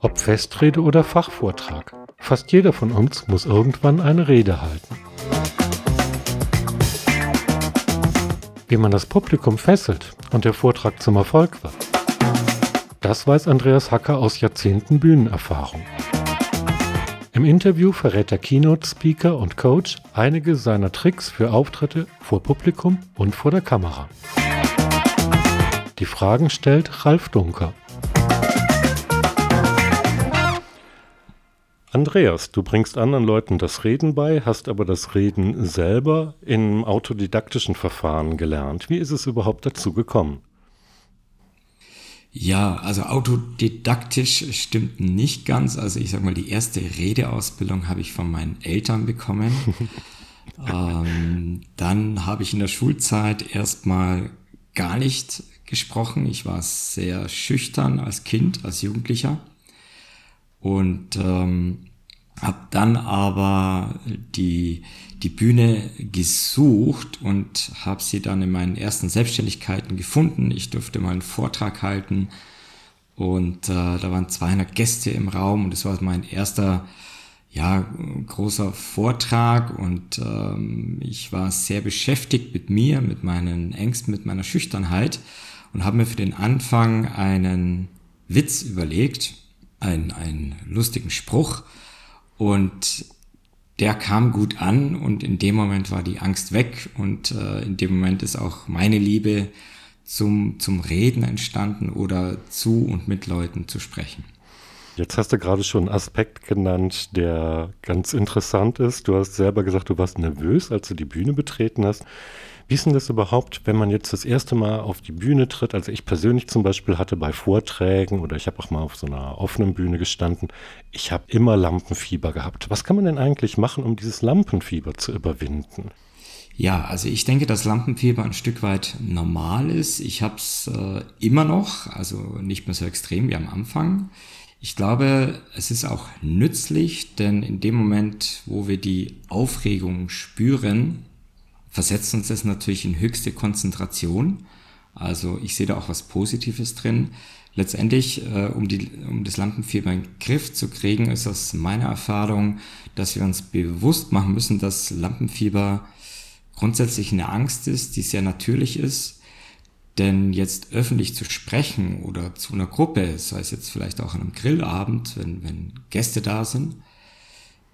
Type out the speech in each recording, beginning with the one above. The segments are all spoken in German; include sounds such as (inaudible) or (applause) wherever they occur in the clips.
Ob Festrede oder Fachvortrag, fast jeder von uns muss irgendwann eine Rede halten. Wie man das Publikum fesselt und der Vortrag zum Erfolg wird, das weiß Andreas Hacker aus Jahrzehnten Bühnenerfahrung. Im Interview verrät der Keynote-Speaker und Coach einige seiner Tricks für Auftritte vor Publikum und vor der Kamera. Die Fragen stellt Ralf Dunker. Andreas, du bringst anderen Leuten das Reden bei, hast aber das Reden selber im autodidaktischen Verfahren gelernt. Wie ist es überhaupt dazu gekommen? Ja, also autodidaktisch stimmt nicht ganz. Also ich sag mal, die erste Redeausbildung habe ich von meinen Eltern bekommen. (laughs) ähm, dann habe ich in der Schulzeit erstmal gar nicht gesprochen. Ich war sehr schüchtern als Kind, als Jugendlicher. Und ähm, habe dann aber die, die Bühne gesucht und habe sie dann in meinen ersten Selbstständigkeiten gefunden. Ich durfte mal einen Vortrag halten und äh, da waren 200 Gäste im Raum und das war mein erster ja, großer Vortrag und ähm, ich war sehr beschäftigt mit mir, mit meinen Ängsten, mit meiner Schüchternheit und habe mir für den Anfang einen Witz überlegt, einen, einen lustigen Spruch und der kam gut an und in dem Moment war die Angst weg und äh, in dem Moment ist auch meine Liebe zum, zum Reden entstanden oder zu und mit Leuten zu sprechen. Jetzt hast du gerade schon einen Aspekt genannt, der ganz interessant ist. Du hast selber gesagt, du warst nervös, als du die Bühne betreten hast. Wie ist denn das überhaupt, wenn man jetzt das erste Mal auf die Bühne tritt? Also ich persönlich zum Beispiel hatte bei Vorträgen oder ich habe auch mal auf so einer offenen Bühne gestanden, ich habe immer Lampenfieber gehabt. Was kann man denn eigentlich machen, um dieses Lampenfieber zu überwinden? Ja, also ich denke, dass Lampenfieber ein Stück weit normal ist. Ich habe es äh, immer noch, also nicht mehr so extrem wie am Anfang. Ich glaube, es ist auch nützlich, denn in dem Moment, wo wir die Aufregung spüren, versetzt uns das natürlich in höchste Konzentration. Also ich sehe da auch was Positives drin. Letztendlich, äh, um, die, um das Lampenfieber in den Griff zu kriegen, ist aus meiner Erfahrung, dass wir uns bewusst machen müssen, dass Lampenfieber grundsätzlich eine Angst ist, die sehr natürlich ist. Denn jetzt öffentlich zu sprechen oder zu einer Gruppe, sei es jetzt vielleicht auch an einem Grillabend, wenn, wenn Gäste da sind,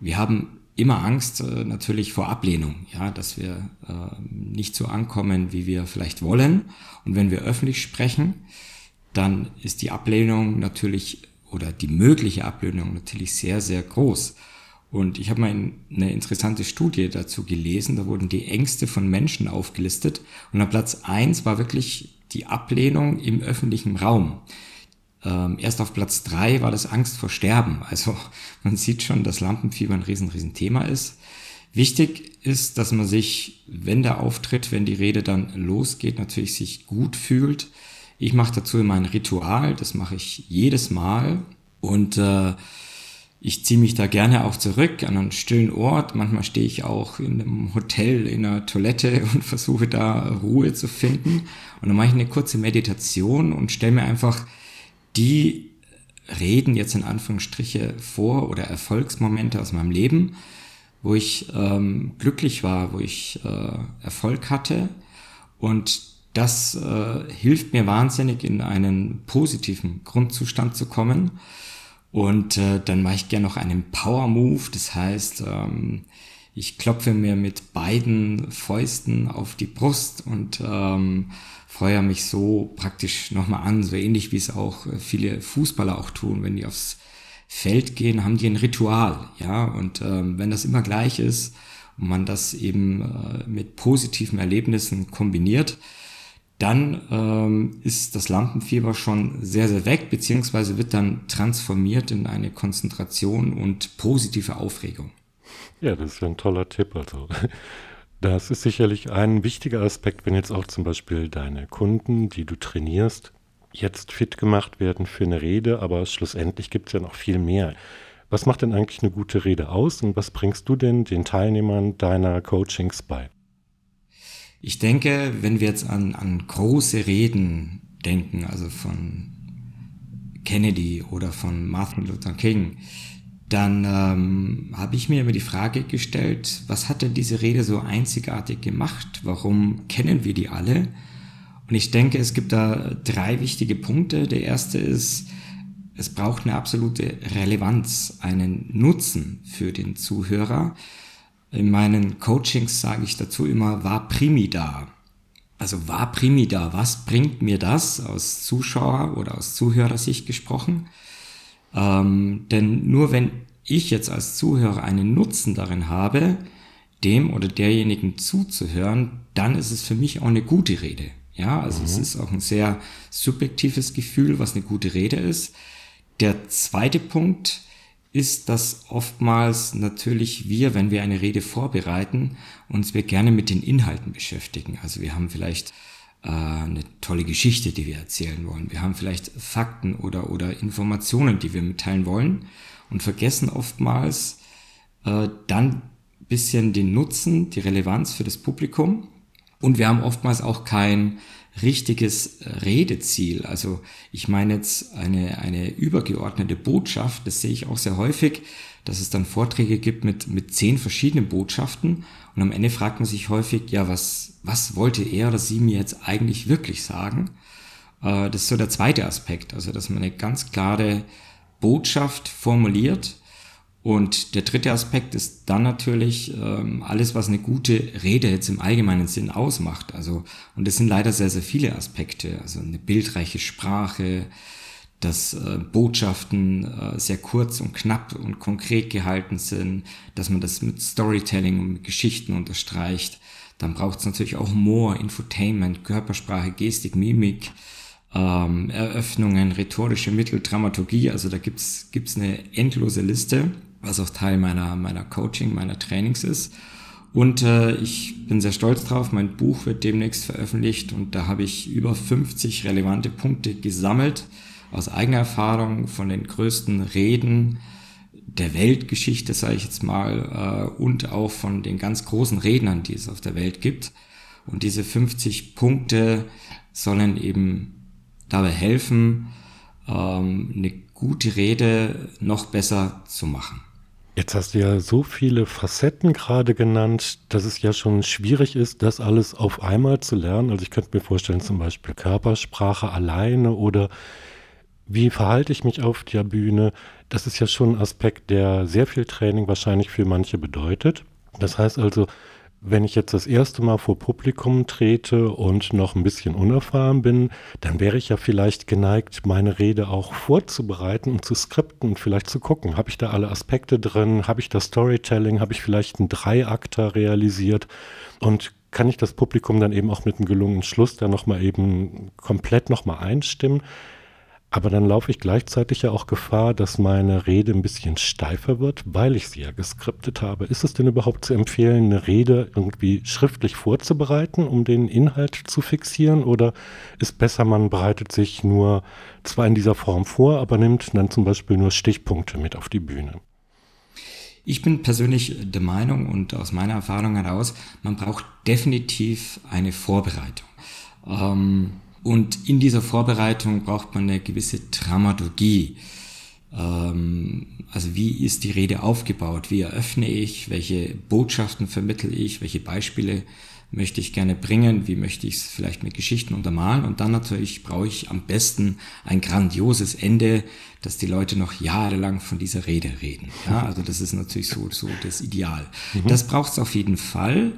wir haben immer Angst äh, natürlich vor Ablehnung, ja, dass wir äh, nicht so ankommen, wie wir vielleicht wollen. Und wenn wir öffentlich sprechen, dann ist die Ablehnung natürlich oder die mögliche Ablehnung natürlich sehr, sehr groß. Und ich habe mal eine interessante Studie dazu gelesen, da wurden die Ängste von Menschen aufgelistet und am Platz eins war wirklich die Ablehnung im öffentlichen Raum. Ähm, erst auf Platz drei war das Angst vor Sterben. Also (laughs) man sieht schon, dass Lampenfieber ein riesen, riesen Thema ist. Wichtig ist, dass man sich, wenn der Auftritt, wenn die Rede dann losgeht, natürlich sich gut fühlt. Ich mache dazu immer ein Ritual, das mache ich jedes Mal und äh, ich ziehe mich da gerne auch zurück an einen stillen Ort. Manchmal stehe ich auch in einem Hotel in einer Toilette (laughs) und versuche da Ruhe zu finden. Und dann mache ich eine kurze Meditation und stelle mir einfach die reden jetzt in Anführungsstriche vor oder Erfolgsmomente aus meinem Leben, wo ich ähm, glücklich war, wo ich äh, Erfolg hatte und das äh, hilft mir wahnsinnig in einen positiven Grundzustand zu kommen. Und äh, dann mache ich gerne noch einen Power Move, das heißt, ähm, ich klopfe mir mit beiden Fäusten auf die Brust und ähm, feuer mich so praktisch nochmal an, so ähnlich wie es auch äh, viele Fußballer auch tun, wenn die aufs Feld gehen, haben die ein Ritual, ja, und ähm, wenn das immer gleich ist und man das eben äh, mit positiven Erlebnissen kombiniert, dann ähm, ist das Lampenfieber schon sehr, sehr weg, beziehungsweise wird dann transformiert in eine Konzentration und positive Aufregung. Ja, das ist ein toller Tipp. Also das ist sicherlich ein wichtiger Aspekt, wenn jetzt auch zum Beispiel deine Kunden, die du trainierst, jetzt fit gemacht werden für eine Rede, aber schlussendlich gibt es ja noch viel mehr. Was macht denn eigentlich eine gute Rede aus und was bringst du denn den Teilnehmern deiner Coachings bei? Ich denke, wenn wir jetzt an, an große Reden denken, also von Kennedy oder von Martin Luther King, dann ähm, habe ich mir immer die Frage gestellt, was hat denn diese Rede so einzigartig gemacht? Warum kennen wir die alle? Und ich denke, es gibt da drei wichtige Punkte. Der erste ist, es braucht eine absolute Relevanz, einen Nutzen für den Zuhörer. In meinen Coachings sage ich dazu immer, war Primi da. Also war Primi da? Was bringt mir das aus Zuschauer- oder aus Zuhörersicht gesprochen? Ähm, denn nur wenn ich jetzt als Zuhörer einen Nutzen darin habe, dem oder derjenigen zuzuhören, dann ist es für mich auch eine gute Rede. Ja, also mhm. es ist auch ein sehr subjektives Gefühl, was eine gute Rede ist. Der zweite Punkt ist, dass oftmals natürlich wir, wenn wir eine Rede vorbereiten, uns wir gerne mit den Inhalten beschäftigen. Also wir haben vielleicht äh, eine tolle Geschichte, die wir erzählen wollen. Wir haben vielleicht Fakten oder, oder Informationen, die wir mitteilen wollen und vergessen oftmals äh, dann bisschen den Nutzen, die Relevanz für das Publikum. Und wir haben oftmals auch kein richtiges Redeziel. Also ich meine jetzt eine, eine übergeordnete Botschaft, das sehe ich auch sehr häufig, dass es dann Vorträge gibt mit, mit zehn verschiedenen Botschaften und am Ende fragt man sich häufig, ja, was, was wollte er oder sie mir jetzt eigentlich wirklich sagen? Äh, das ist so der zweite Aspekt, also dass man eine ganz klare Botschaft formuliert und der dritte Aspekt ist dann natürlich ähm, alles, was eine gute Rede jetzt im allgemeinen Sinn ausmacht. Also, und das sind leider sehr, sehr viele Aspekte. Also eine bildreiche Sprache, dass äh, Botschaften äh, sehr kurz und knapp und konkret gehalten sind, dass man das mit Storytelling und mit Geschichten unterstreicht. Dann braucht es natürlich auch Humor, Infotainment, Körpersprache, Gestik, Mimik, ähm, Eröffnungen, rhetorische Mittel, Dramaturgie. Also da gibt's gibt's eine endlose Liste was auch Teil meiner, meiner Coaching, meiner Trainings ist. Und äh, ich bin sehr stolz drauf. Mein Buch wird demnächst veröffentlicht und da habe ich über 50 relevante Punkte gesammelt aus eigener Erfahrung von den größten Reden der Weltgeschichte, sage ich jetzt mal, äh, und auch von den ganz großen Rednern, die es auf der Welt gibt. Und diese 50 Punkte sollen eben dabei helfen, ähm, eine gute Rede noch besser zu machen. Jetzt hast du ja so viele Facetten gerade genannt, dass es ja schon schwierig ist, das alles auf einmal zu lernen. Also ich könnte mir vorstellen, zum Beispiel Körpersprache alleine oder wie verhalte ich mich auf der Bühne. Das ist ja schon ein Aspekt, der sehr viel Training wahrscheinlich für manche bedeutet. Das heißt also, wenn ich jetzt das erste Mal vor Publikum trete und noch ein bisschen unerfahren bin, dann wäre ich ja vielleicht geneigt, meine Rede auch vorzubereiten und zu skripten und vielleicht zu gucken, habe ich da alle Aspekte drin, habe ich das Storytelling, habe ich vielleicht einen Dreiakter realisiert und kann ich das Publikum dann eben auch mit einem gelungenen Schluss dann nochmal eben komplett nochmal einstimmen. Aber dann laufe ich gleichzeitig ja auch Gefahr, dass meine Rede ein bisschen steifer wird, weil ich sie ja geskriptet habe. Ist es denn überhaupt zu empfehlen, eine Rede irgendwie schriftlich vorzubereiten, um den Inhalt zu fixieren? Oder ist besser, man bereitet sich nur zwar in dieser Form vor, aber nimmt dann zum Beispiel nur Stichpunkte mit auf die Bühne? Ich bin persönlich der Meinung und aus meiner Erfahrung heraus, man braucht definitiv eine Vorbereitung. Ähm und in dieser Vorbereitung braucht man eine gewisse Dramaturgie. Ähm, also wie ist die Rede aufgebaut? Wie eröffne ich? Welche Botschaften vermittel ich? Welche Beispiele möchte ich gerne bringen? Wie möchte ich es vielleicht mit Geschichten untermalen? Und dann natürlich brauche ich am besten ein grandioses Ende, dass die Leute noch jahrelang von dieser Rede reden. Ja, also das ist natürlich so, so das Ideal. Mhm. Das braucht es auf jeden Fall.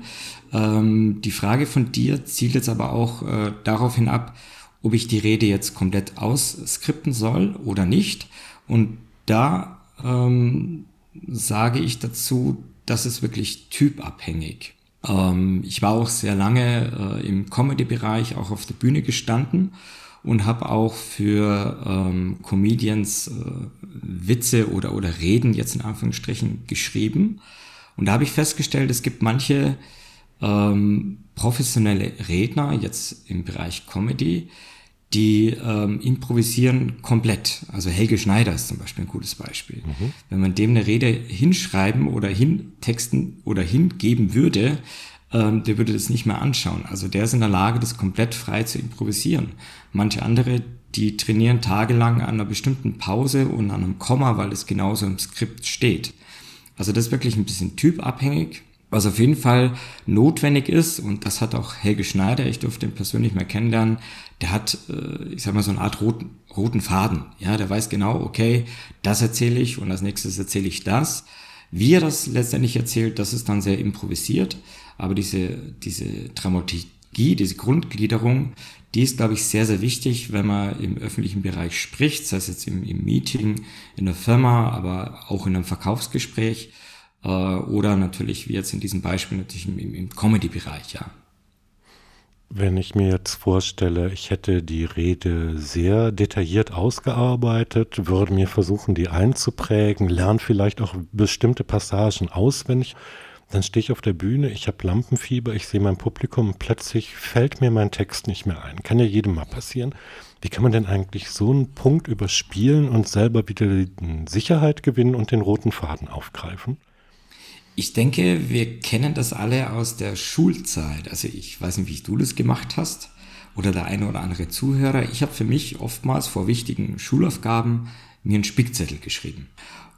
Ähm, die Frage von dir zielt jetzt aber auch äh, darauf hin ab, ob ich die Rede jetzt komplett ausskripten soll oder nicht. Und da ähm, sage ich dazu, das ist wirklich typabhängig. Ähm, ich war auch sehr lange äh, im Comedy-Bereich, auch auf der Bühne gestanden und habe auch für ähm, Comedians äh, Witze oder, oder Reden jetzt in Anführungsstrichen geschrieben. Und da habe ich festgestellt, es gibt manche ähm, professionelle Redner jetzt im Bereich Comedy, die ähm, improvisieren komplett. Also Helge Schneider ist zum Beispiel ein gutes Beispiel. Mhm. Wenn man dem eine Rede hinschreiben oder hintexten oder hingeben würde, ähm, der würde das nicht mehr anschauen. Also der ist in der Lage, das komplett frei zu improvisieren. Manche andere, die trainieren tagelang an einer bestimmten Pause und an einem Komma, weil es genauso im Skript steht. Also das ist wirklich ein bisschen typabhängig. Was auf jeden Fall notwendig ist, und das hat auch Helge Schneider, ich durfte ihn persönlich mal kennenlernen, der hat, äh, ich sag mal, so eine Art roten, roten Faden. Ja, der weiß genau, okay, das erzähle ich und als nächstes erzähle ich das. Wie er das letztendlich erzählt, das ist dann sehr improvisiert. Aber diese, diese Dramaturgie, diese Grundgliederung, die ist, glaube ich, sehr, sehr wichtig, wenn man im öffentlichen Bereich spricht, sei es jetzt im, im Meeting, in der Firma, aber auch in einem Verkaufsgespräch äh, oder natürlich, wie jetzt in diesem Beispiel, natürlich im, im Comedy-Bereich, ja. Wenn ich mir jetzt vorstelle, ich hätte die Rede sehr detailliert ausgearbeitet, würde mir versuchen, die einzuprägen, lerne vielleicht auch bestimmte Passagen auswendig, dann stehe ich auf der Bühne, ich habe Lampenfieber, ich sehe mein Publikum plötzlich fällt mir mein Text nicht mehr ein. Kann ja jedem mal passieren. Wie kann man denn eigentlich so einen Punkt überspielen und selber wieder Sicherheit gewinnen und den roten Faden aufgreifen? Ich denke, wir kennen das alle aus der Schulzeit. Also ich weiß nicht, wie du das gemacht hast oder der eine oder andere Zuhörer. Ich habe für mich oftmals vor wichtigen Schulaufgaben mir einen Spickzettel geschrieben.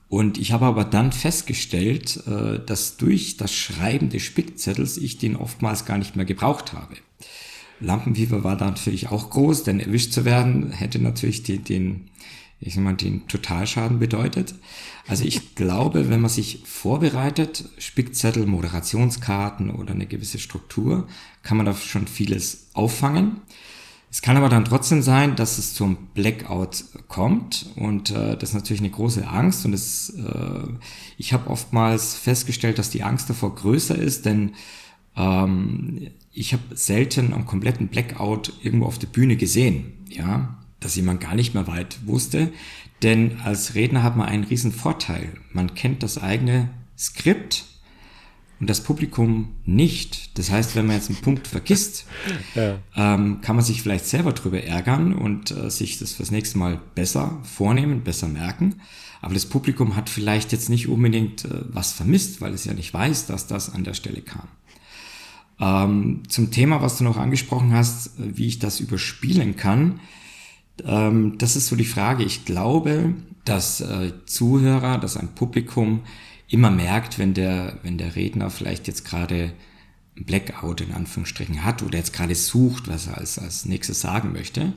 Und ich habe aber dann festgestellt, äh, dass durch das Schreiben des Spickzettels ich den oftmals gar nicht mehr gebraucht habe. Lampenfieber war da natürlich auch groß, denn erwischt zu werden hätte natürlich den, den ich sag mal, den Totalschaden bedeutet. Also ich glaube, wenn man sich vorbereitet, Spickzettel, Moderationskarten oder eine gewisse Struktur, kann man da schon vieles auffangen. Es kann aber dann trotzdem sein, dass es zum Blackout kommt und äh, das ist natürlich eine große Angst und es, äh, ich habe oftmals festgestellt, dass die Angst davor größer ist, denn ähm, ich habe selten am kompletten Blackout irgendwo auf der Bühne gesehen, ja, dass jemand gar nicht mehr weit wusste, denn als Redner hat man einen riesen Vorteil. Man kennt das eigene Skript und das Publikum nicht. Das heißt, wenn man jetzt einen Punkt vergisst, ja. ähm, kann man sich vielleicht selber drüber ärgern und äh, sich das fürs nächste Mal besser vornehmen, besser merken. Aber das Publikum hat vielleicht jetzt nicht unbedingt äh, was vermisst, weil es ja nicht weiß, dass das an der Stelle kam. Ähm, zum Thema, was du noch angesprochen hast, äh, wie ich das überspielen kann, ähm, das ist so die Frage. Ich glaube, dass äh, Zuhörer, dass ein Publikum immer merkt, wenn der, wenn der Redner vielleicht jetzt gerade ein Blackout in Anführungsstrichen hat oder jetzt gerade sucht, was er als, als nächstes sagen möchte.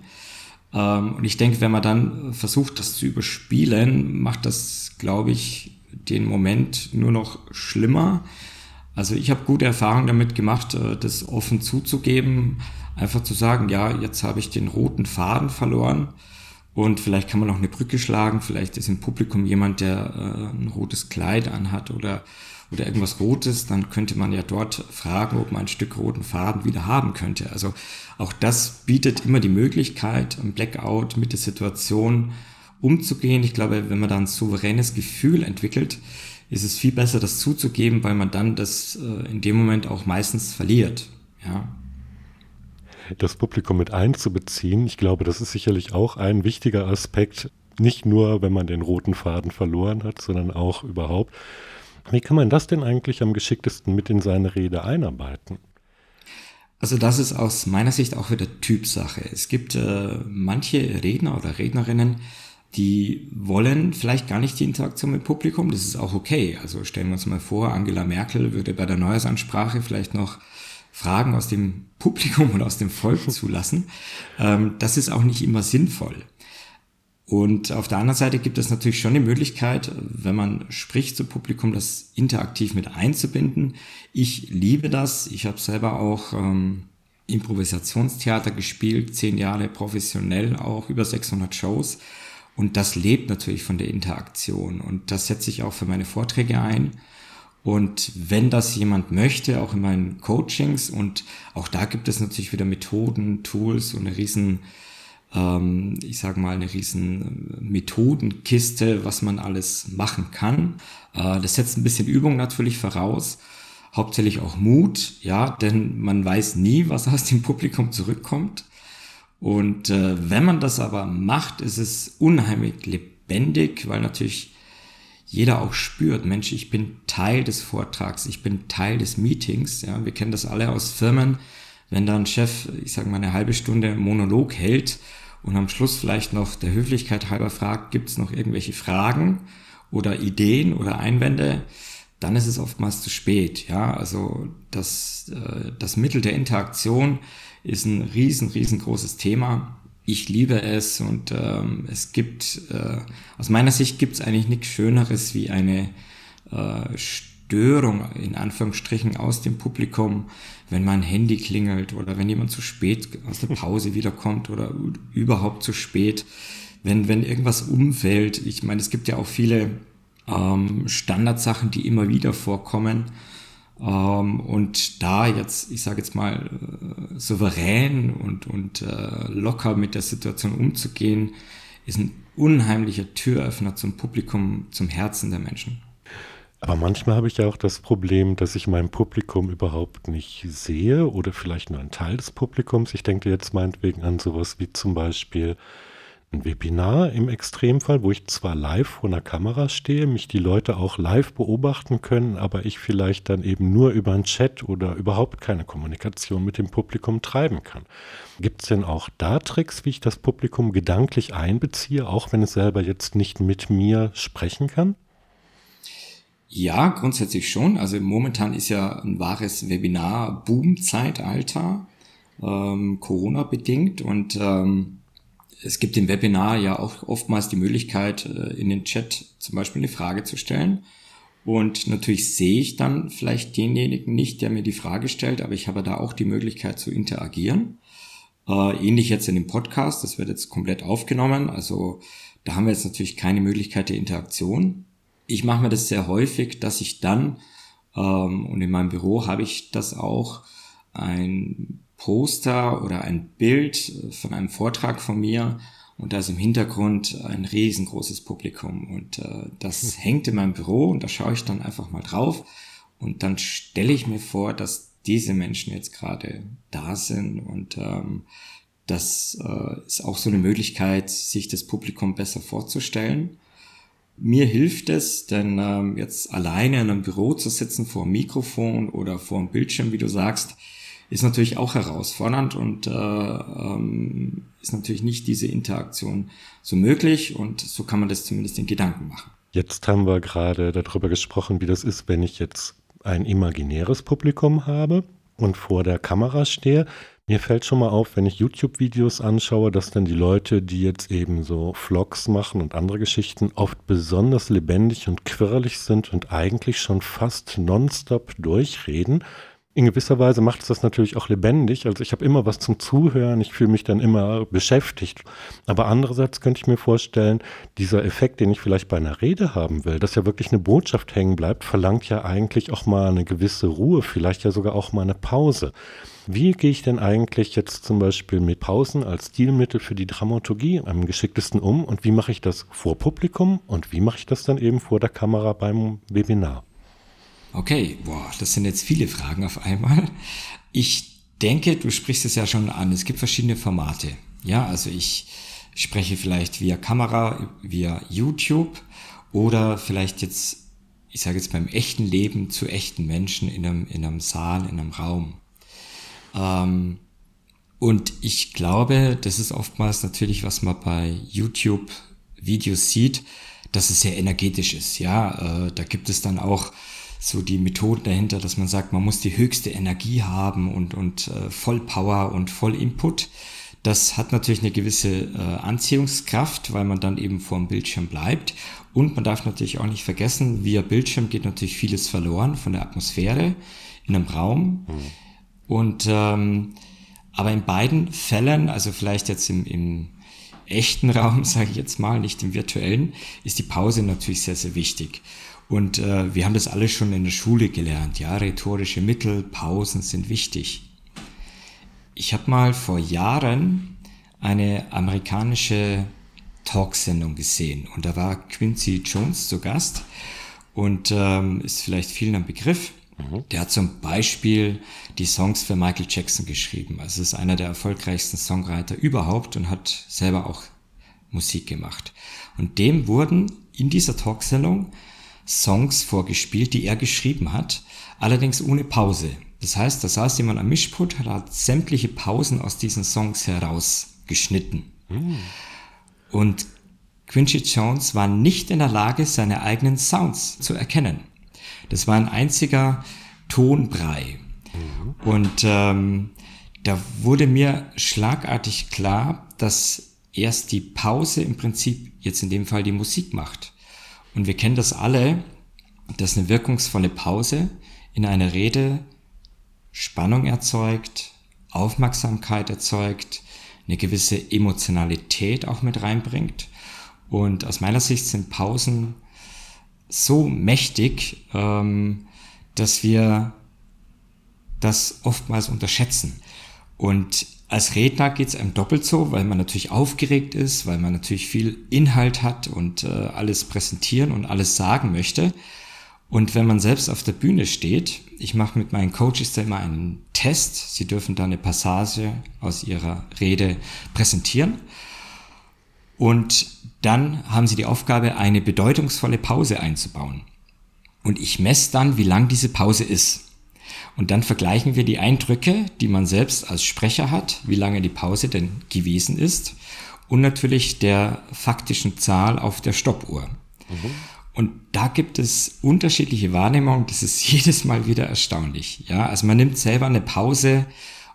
Ähm, und ich denke, wenn man dann versucht, das zu überspielen, macht das, glaube ich, den Moment nur noch schlimmer. Also ich habe gute Erfahrungen damit gemacht, äh, das offen zuzugeben, einfach zu sagen, ja, jetzt habe ich den roten Faden verloren und vielleicht kann man noch eine Brücke schlagen, vielleicht ist im Publikum jemand, der äh, ein rotes Kleid anhat oder, oder irgendwas Rotes, dann könnte man ja dort fragen, ob man ein Stück roten Faden wieder haben könnte. Also auch das bietet immer die Möglichkeit, ein Blackout mit der Situation umzugehen. Ich glaube, wenn man da ein souveränes Gefühl entwickelt, ist es viel besser, das zuzugeben, weil man dann das äh, in dem Moment auch meistens verliert. Ja das Publikum mit einzubeziehen. Ich glaube, das ist sicherlich auch ein wichtiger Aspekt, nicht nur, wenn man den roten Faden verloren hat, sondern auch überhaupt. Wie kann man das denn eigentlich am geschicktesten mit in seine Rede einarbeiten? Also das ist aus meiner Sicht auch wieder Typsache. Es gibt äh, manche Redner oder Rednerinnen, die wollen vielleicht gar nicht die Interaktion mit Publikum. Das ist auch okay. Also stellen wir uns mal vor, Angela Merkel würde bei der Neujahrsansprache vielleicht noch Fragen aus dem Publikum und aus dem Volk (laughs) zulassen. Ähm, das ist auch nicht immer sinnvoll. Und auf der anderen Seite gibt es natürlich schon die Möglichkeit, wenn man spricht zu Publikum, das interaktiv mit einzubinden. Ich liebe das. Ich habe selber auch ähm, Improvisationstheater gespielt, zehn Jahre professionell, auch über 600 Shows. Und das lebt natürlich von der Interaktion. Und das setze ich auch für meine Vorträge ein. Und wenn das jemand möchte, auch in meinen Coachings, und auch da gibt es natürlich wieder Methoden, Tools und eine riesen, ähm, ich sage mal, eine riesen Methodenkiste, was man alles machen kann. Äh, das setzt ein bisschen Übung natürlich voraus, hauptsächlich auch Mut, ja, denn man weiß nie, was aus dem Publikum zurückkommt. Und äh, wenn man das aber macht, ist es unheimlich lebendig, weil natürlich jeder auch spürt, Mensch, ich bin Teil des Vortrags, ich bin Teil des Meetings. Ja, wir kennen das alle aus Firmen, wenn da ein Chef, ich sage mal, eine halbe Stunde Monolog hält und am Schluss vielleicht noch der Höflichkeit halber fragt, gibt es noch irgendwelche Fragen oder Ideen oder Einwände, dann ist es oftmals zu spät. Ja, also das, äh, das Mittel der Interaktion ist ein riesen, riesengroßes Thema. Ich liebe es und ähm, es gibt, äh, aus meiner Sicht gibt es eigentlich nichts Schöneres wie eine äh, Störung in Anführungsstrichen aus dem Publikum, wenn mein Handy klingelt oder wenn jemand zu spät aus der Pause wiederkommt oder überhaupt zu spät, wenn, wenn irgendwas umfällt. Ich meine, es gibt ja auch viele ähm, Standardsachen, die immer wieder vorkommen. Ähm, und da jetzt, ich sage jetzt mal, äh, souverän und, und äh, locker mit der Situation umzugehen, ist ein unheimlicher Türöffner zum Publikum, zum Herzen der Menschen. Aber manchmal habe ich ja auch das Problem, dass ich mein Publikum überhaupt nicht sehe oder vielleicht nur einen Teil des Publikums. Ich denke jetzt meinetwegen an sowas wie zum Beispiel ein Webinar im Extremfall, wo ich zwar live vor einer Kamera stehe, mich die Leute auch live beobachten können, aber ich vielleicht dann eben nur über einen Chat oder überhaupt keine Kommunikation mit dem Publikum treiben kann. Gibt es denn auch da Tricks, wie ich das Publikum gedanklich einbeziehe, auch wenn es selber jetzt nicht mit mir sprechen kann? Ja, grundsätzlich schon. Also momentan ist ja ein wahres Webinar-Boom-Zeitalter, ähm, Corona-bedingt und ähm, es gibt im Webinar ja auch oftmals die Möglichkeit, äh, in den Chat zum Beispiel eine Frage zu stellen. Und natürlich sehe ich dann vielleicht denjenigen nicht, der mir die Frage stellt, aber ich habe da auch die Möglichkeit zu interagieren. Äh, ähnlich jetzt in dem Podcast, das wird jetzt komplett aufgenommen. Also da haben wir jetzt natürlich keine Möglichkeit der Interaktion. Ich mache mir das sehr häufig, dass ich dann, ähm, und in meinem Büro habe ich das auch, ein Poster oder ein Bild von einem Vortrag von mir und da ist im Hintergrund ein riesengroßes Publikum und äh, das hm. hängt in meinem Büro und da schaue ich dann einfach mal drauf und dann stelle ich mir vor, dass diese Menschen jetzt gerade da sind und ähm, das äh, ist auch so eine Möglichkeit, sich das Publikum besser vorzustellen. Mir hilft es, denn ähm, jetzt alleine in einem Büro zu sitzen vor einem Mikrofon oder vor einem Bildschirm, wie du sagst, ist natürlich auch herausfordernd und äh, ähm, ist natürlich nicht diese Interaktion so möglich und so kann man das zumindest in Gedanken machen. Jetzt haben wir gerade darüber gesprochen, wie das ist, wenn ich jetzt ein imaginäres Publikum habe und vor der Kamera stehe. Mir fällt schon mal auf, wenn ich YouTube-Videos anschaue, dass dann die Leute, die jetzt eben so Vlogs machen und andere Geschichten, oft besonders lebendig und quirlig sind und eigentlich schon fast nonstop durchreden in gewisser Weise macht es das natürlich auch lebendig. Also ich habe immer was zum Zuhören, ich fühle mich dann immer beschäftigt. Aber andererseits könnte ich mir vorstellen, dieser Effekt, den ich vielleicht bei einer Rede haben will, dass ja wirklich eine Botschaft hängen bleibt, verlangt ja eigentlich auch mal eine gewisse Ruhe, vielleicht ja sogar auch mal eine Pause. Wie gehe ich denn eigentlich jetzt zum Beispiel mit Pausen als Stilmittel für die Dramaturgie am geschicktesten um und wie mache ich das vor Publikum und wie mache ich das dann eben vor der Kamera beim Webinar? Okay, boah, das sind jetzt viele Fragen auf einmal. Ich denke, du sprichst es ja schon an. Es gibt verschiedene Formate. Ja, also ich spreche vielleicht via Kamera, via YouTube oder vielleicht jetzt, ich sage jetzt beim echten Leben zu echten Menschen in einem, in einem Saal, in einem Raum. Ähm, und ich glaube, das ist oftmals natürlich, was man bei YouTube Videos sieht, dass es sehr energetisch ist. Ja, äh, da gibt es dann auch so die Methoden dahinter, dass man sagt, man muss die höchste Energie haben und, und äh, voll Power und voll Input. Das hat natürlich eine gewisse äh, Anziehungskraft, weil man dann eben vor dem Bildschirm bleibt. Und man darf natürlich auch nicht vergessen, via Bildschirm geht natürlich vieles verloren von der Atmosphäre in einem Raum. Mhm. Und ähm, aber in beiden Fällen, also vielleicht jetzt im, im echten Raum, (laughs) sage ich jetzt mal, nicht im virtuellen, ist die Pause natürlich sehr, sehr wichtig. Und äh, wir haben das alles schon in der Schule gelernt. Ja, rhetorische Mittel, Pausen sind wichtig. Ich habe mal vor Jahren eine amerikanische Talksendung gesehen und da war Quincy Jones zu Gast und ähm, ist vielleicht vielen ein Begriff. Mhm. Der hat zum Beispiel die Songs für Michael Jackson geschrieben. Also ist einer der erfolgreichsten Songwriter überhaupt und hat selber auch Musik gemacht. Und dem wurden in dieser Talksendung Songs vorgespielt, die er geschrieben hat, allerdings ohne Pause. Das heißt, da saß jemand am Mischpult, hat sämtliche Pausen aus diesen Songs herausgeschnitten. Mhm. Und Quincy Jones war nicht in der Lage, seine eigenen Sounds zu erkennen. Das war ein einziger Tonbrei. Mhm. Und ähm, da wurde mir schlagartig klar, dass erst die Pause im Prinzip jetzt in dem Fall die Musik macht. Und wir kennen das alle, dass eine wirkungsvolle Pause in einer Rede Spannung erzeugt, Aufmerksamkeit erzeugt, eine gewisse Emotionalität auch mit reinbringt. Und aus meiner Sicht sind Pausen so mächtig, ähm, dass wir das oftmals unterschätzen. Und als Redner geht es einem doppelt so, weil man natürlich aufgeregt ist, weil man natürlich viel Inhalt hat und äh, alles präsentieren und alles sagen möchte. Und wenn man selbst auf der Bühne steht, ich mache mit meinen Coaches da immer einen Test. Sie dürfen da eine Passage aus ihrer Rede präsentieren. Und dann haben sie die Aufgabe, eine bedeutungsvolle Pause einzubauen. Und ich messe dann, wie lang diese Pause ist. Und dann vergleichen wir die Eindrücke, die man selbst als Sprecher hat, wie lange die Pause denn gewesen ist und natürlich der faktischen Zahl auf der Stoppuhr. Mhm. Und da gibt es unterschiedliche Wahrnehmungen. Das ist (laughs) jedes Mal wieder erstaunlich. Ja, also man nimmt selber eine Pause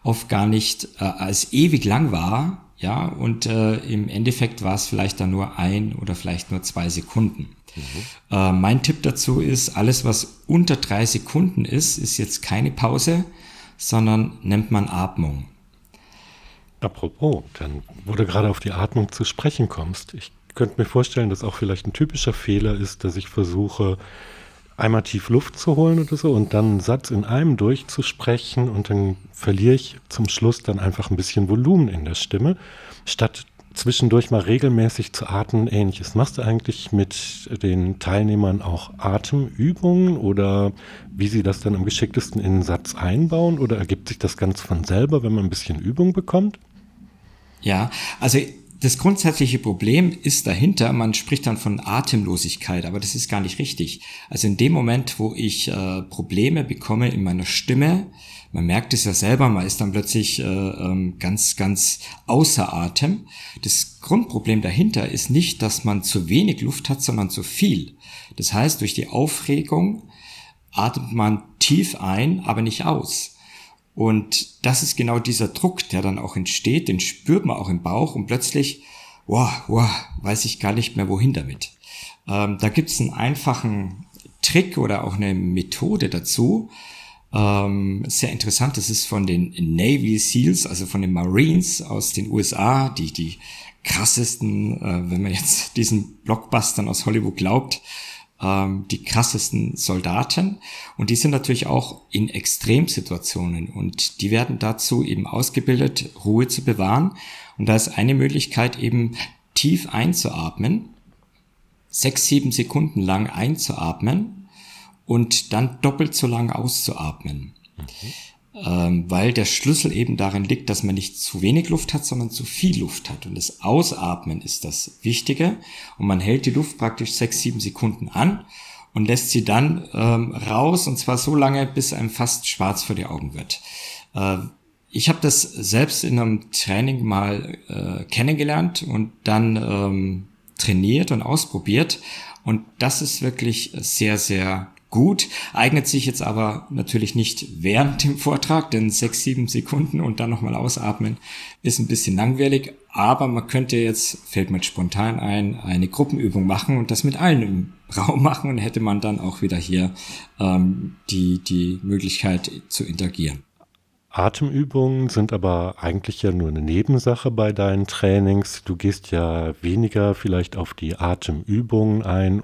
oft gar nicht äh, als ewig lang wahr. Ja, und äh, im Endeffekt war es vielleicht dann nur ein oder vielleicht nur zwei Sekunden. Mhm. Äh, mein Tipp dazu ist, alles was unter drei Sekunden ist, ist jetzt keine Pause, sondern nennt man Atmung. Apropos, dann, wo du gerade auf die Atmung zu sprechen kommst, ich könnte mir vorstellen, dass auch vielleicht ein typischer Fehler ist, dass ich versuche, einmal tief Luft zu holen oder so und dann einen Satz in einem durchzusprechen und dann verliere ich zum Schluss dann einfach ein bisschen Volumen in der Stimme, statt zwischendurch mal regelmäßig zu atmen ähnliches. Machst du eigentlich mit den Teilnehmern auch Atemübungen oder wie sie das dann am geschicktesten in einen Satz einbauen oder ergibt sich das ganz von selber, wenn man ein bisschen Übung bekommt? Ja, also das grundsätzliche Problem ist dahinter, man spricht dann von Atemlosigkeit, aber das ist gar nicht richtig. Also in dem Moment, wo ich äh, Probleme bekomme in meiner Stimme, man merkt es ja selber, man ist dann plötzlich äh, ähm, ganz, ganz außer Atem. Das Grundproblem dahinter ist nicht, dass man zu wenig Luft hat, sondern zu viel. Das heißt, durch die Aufregung atmet man tief ein, aber nicht aus. Und das ist genau dieser Druck, der dann auch entsteht, den spürt man auch im Bauch und plötzlich, wow, wow, weiß ich gar nicht mehr wohin damit. Ähm, da gibt's einen einfachen Trick oder auch eine Methode dazu. Ähm, sehr interessant, das ist von den Navy SEALs, also von den Marines aus den USA, die die krassesten, äh, wenn man jetzt (laughs) diesen Blockbustern aus Hollywood glaubt, ähm, die krassesten Soldaten. Und die sind natürlich auch in Extremsituationen und die werden dazu eben ausgebildet, Ruhe zu bewahren. Und da ist eine Möglichkeit eben tief einzuatmen, sechs, sieben Sekunden lang einzuatmen und dann doppelt so lang auszuatmen. Mhm ähm, weil der Schlüssel eben darin liegt, dass man nicht zu wenig Luft hat, sondern zu viel Luft hat. Und das Ausatmen ist das Wichtige. Und man hält die Luft praktisch sechs, sieben Sekunden an und lässt sie dann ähm, raus, und zwar so lange, bis einem fast schwarz vor die Augen wird. Äh, ich habe das selbst in einem Training mal äh, kennengelernt und dann ähm, trainiert und ausprobiert. Und das ist wirklich sehr, sehr gut, eignet sich jetzt aber natürlich nicht während dem Vortrag, denn sechs, sieben Sekunden und dann nochmal ausatmen ist ein bisschen langweilig, aber man könnte jetzt, fällt mir spontan ein, eine Gruppenübung machen und das mit allen im Raum machen und hätte man dann auch wieder hier ähm, die, die Möglichkeit zu interagieren. Atemübungen sind aber eigentlich ja nur eine Nebensache bei deinen Trainings. Du gehst ja weniger vielleicht auf die Atemübungen ein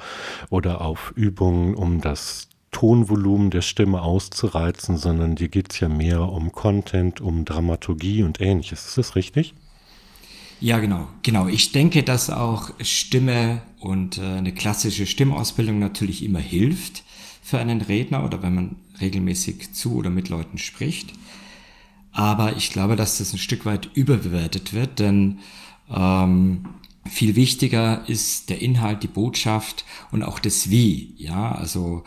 oder auf Übungen, um das Tonvolumen der Stimme auszureizen, sondern dir geht es ja mehr um Content, um Dramaturgie und ähnliches. Ist das richtig? Ja, genau, genau. Ich denke, dass auch Stimme und äh, eine klassische Stimmausbildung natürlich immer hilft für einen Redner oder wenn man regelmäßig zu oder mit Leuten spricht. Aber ich glaube, dass das ein Stück weit überbewertet wird, denn ähm, viel wichtiger ist der Inhalt, die Botschaft und auch das Wie. Ja, also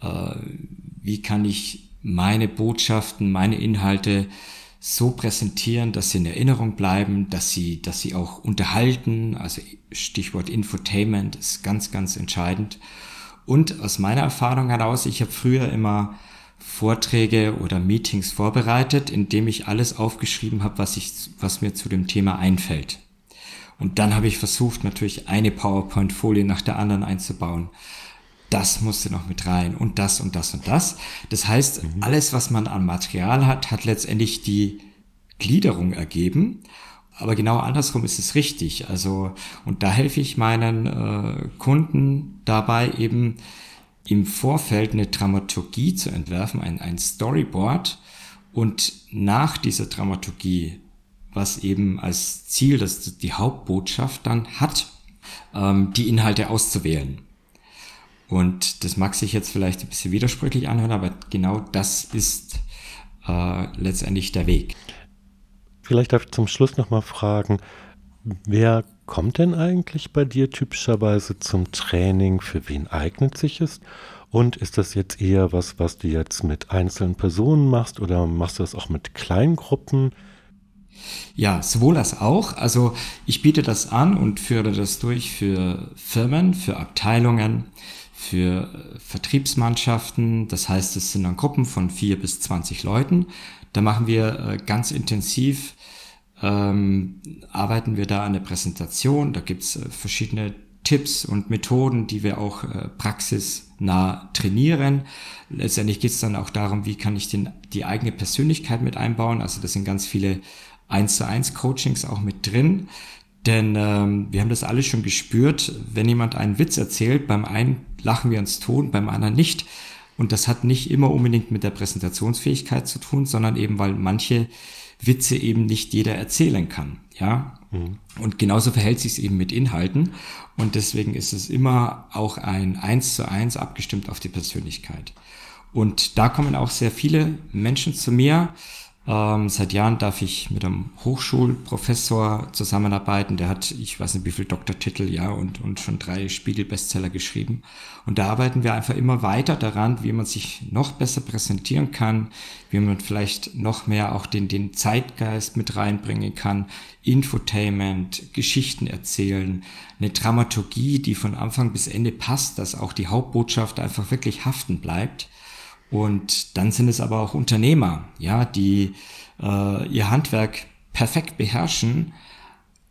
äh, wie kann ich meine Botschaften, meine Inhalte so präsentieren, dass sie in Erinnerung bleiben, dass sie, dass sie auch unterhalten. Also Stichwort Infotainment ist ganz, ganz entscheidend. Und aus meiner Erfahrung heraus, ich habe früher immer Vorträge oder Meetings vorbereitet, indem ich alles aufgeschrieben habe, was ich, was mir zu dem Thema einfällt. Und dann habe ich versucht, natürlich eine PowerPoint-Folie nach der anderen einzubauen. Das musste noch mit rein und das und das und das. Das heißt, mhm. alles, was man an Material hat, hat letztendlich die Gliederung ergeben. Aber genau andersrum ist es richtig. Also, und da helfe ich meinen äh, Kunden dabei eben im Vorfeld eine Dramaturgie zu entwerfen, ein, ein Storyboard und nach dieser Dramaturgie was eben als Ziel, dass die Hauptbotschaft dann hat, ähm, die Inhalte auszuwählen. Und das mag sich jetzt vielleicht ein bisschen widersprüchlich anhören, aber genau das ist äh, letztendlich der Weg. Vielleicht darf ich zum Schluss nochmal fragen, wer kommt denn eigentlich bei dir typischerweise zum Training? Für wen eignet sich es? Und ist das jetzt eher was, was du jetzt mit einzelnen Personen machst oder machst du das auch mit Kleingruppen? Ja, sowohl als auch. Also ich biete das an und führe das durch für Firmen, für Abteilungen, für äh, Vertriebsmannschaften. Das heißt, es sind dann Gruppen von vier bis zwanzig Leuten. Da machen wir äh, ganz intensiv, ähm, arbeiten wir da an der Präsentation. Da gibt's äh, verschiedene Tipps und Methoden, die wir auch äh, praxisnah trainieren. Letztendlich geht es dann auch darum, wie kann ich den, die eigene Persönlichkeit mit einbauen. Also das sind ganz viele 1 zu 1 Coachings auch mit drin. Denn ähm, wir haben das alles schon gespürt, wenn jemand einen Witz erzählt, beim einen lachen wir uns tot, beim anderen nicht. Und das hat nicht immer unbedingt mit der Präsentationsfähigkeit zu tun, sondern eben, weil manche Witze eben nicht jeder erzählen kann. Ja. Mhm. Und genauso verhält sich es eben mit Inhalten. Und deswegen ist es immer auch ein eins zu eins abgestimmt auf die Persönlichkeit. Und da kommen auch sehr viele Menschen zu mir, ähm, seit Jahren darf ich mit einem Hochschulprofessor zusammenarbeiten. Der hat, ich weiß nicht wie viel Doktortitel, ja, und, und schon drei Spiegel-Bestseller geschrieben. Und da arbeiten wir einfach immer weiter daran, wie man sich noch besser präsentieren kann, wie man vielleicht noch mehr auch den, den Zeitgeist mit reinbringen kann, Infotainment, Geschichten erzählen, eine Dramaturgie, die von Anfang bis Ende passt, dass auch die Hauptbotschaft einfach wirklich haften bleibt. Und dann sind es aber auch Unternehmer, ja, die äh, ihr Handwerk perfekt beherrschen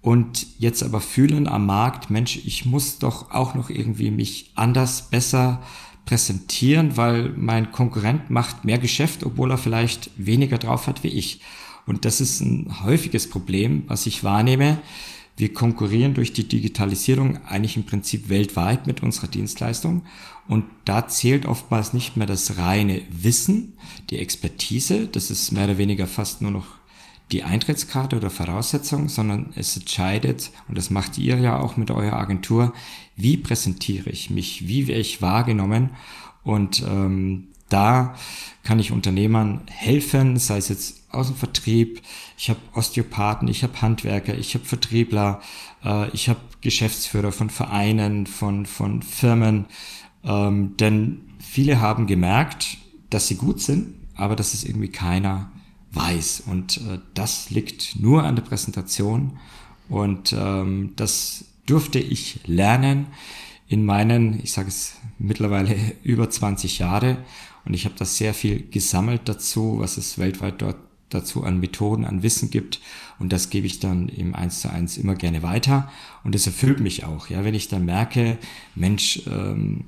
und jetzt aber fühlen am Markt, Mensch, ich muss doch auch noch irgendwie mich anders, besser präsentieren, weil mein Konkurrent macht mehr Geschäft, obwohl er vielleicht weniger drauf hat wie ich. Und das ist ein häufiges Problem, was ich wahrnehme, wir konkurrieren durch die Digitalisierung eigentlich im Prinzip weltweit mit unserer Dienstleistung. Und da zählt oftmals nicht mehr das reine Wissen, die Expertise. Das ist mehr oder weniger fast nur noch die Eintrittskarte oder Voraussetzung, sondern es entscheidet, und das macht ihr ja auch mit eurer Agentur, wie präsentiere ich mich, wie werde ich wahrgenommen. Und ähm, da kann ich Unternehmern helfen, sei es jetzt aus dem Vertrieb, ich habe Osteopathen, ich habe Handwerker, ich habe Vertriebler, äh, ich habe Geschäftsführer von Vereinen, von, von Firmen. Ähm, denn viele haben gemerkt, dass sie gut sind, aber dass es irgendwie keiner weiß. Und äh, das liegt nur an der Präsentation. Und ähm, das durfte ich lernen in meinen, ich sage es mittlerweile (laughs) über 20 Jahre. Und ich habe da sehr viel gesammelt dazu, was es weltweit dort dazu an Methoden, an Wissen gibt. Und das gebe ich dann im Eins zu eins immer gerne weiter. Und es erfüllt mich auch, ja, wenn ich dann merke, Mensch, ähm,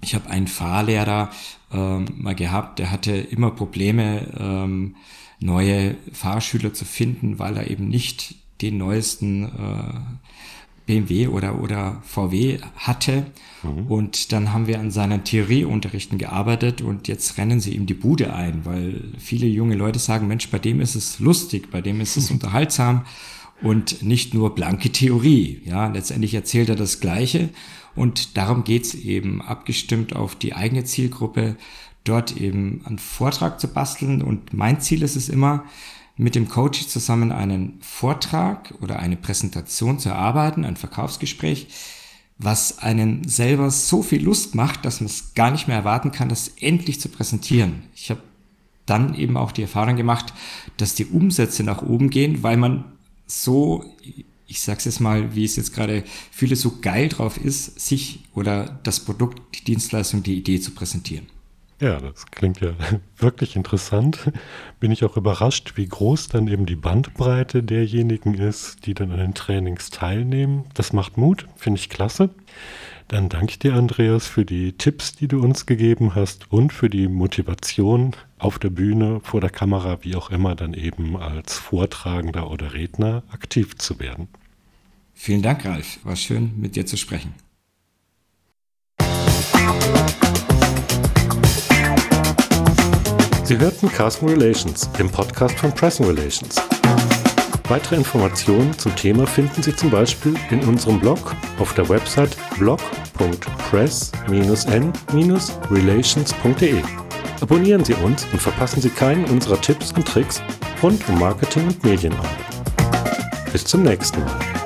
ich habe einen Fahrlehrer ähm, mal gehabt, der hatte immer Probleme, ähm, neue Fahrschüler zu finden, weil er eben nicht den neuesten äh, BMW oder, oder VW hatte. Mhm. Und dann haben wir an seinen Theorieunterrichten gearbeitet und jetzt rennen sie ihm die Bude ein, weil viele junge Leute sagen, Mensch, bei dem ist es lustig, bei dem ist es (laughs) unterhaltsam und nicht nur blanke Theorie. Ja, letztendlich erzählt er das Gleiche und darum geht's eben, abgestimmt auf die eigene Zielgruppe, dort eben einen Vortrag zu basteln und mein Ziel ist es immer, mit dem Coach zusammen einen Vortrag oder eine Präsentation zu erarbeiten, ein Verkaufsgespräch, was einen selber so viel Lust macht, dass man es gar nicht mehr erwarten kann, das endlich zu präsentieren. Ich habe dann eben auch die Erfahrung gemacht, dass die Umsätze nach oben gehen, weil man so, ich sag's jetzt mal, wie es jetzt gerade viele so geil drauf ist, sich oder das Produkt, die Dienstleistung, die Idee zu präsentieren. Ja, das klingt ja (laughs) wirklich interessant. Bin ich auch überrascht, wie groß dann eben die Bandbreite derjenigen ist, die dann an den Trainings teilnehmen. Das macht Mut, finde ich klasse. Dann danke ich dir, Andreas, für die Tipps, die du uns gegeben hast und für die Motivation auf der Bühne, vor der Kamera, wie auch immer, dann eben als Vortragender oder Redner aktiv zu werden. Vielen Dank, Ralf. War schön, mit dir zu sprechen. Sie hörten Carsten Relations, dem Podcast von Pressing Relations. Weitere Informationen zum Thema finden Sie zum Beispiel in unserem Blog auf der Website blog.press-n-relations.de. Abonnieren Sie uns und verpassen Sie keinen unserer Tipps und Tricks rund um Marketing und Medienarbeit. Bis zum nächsten Mal.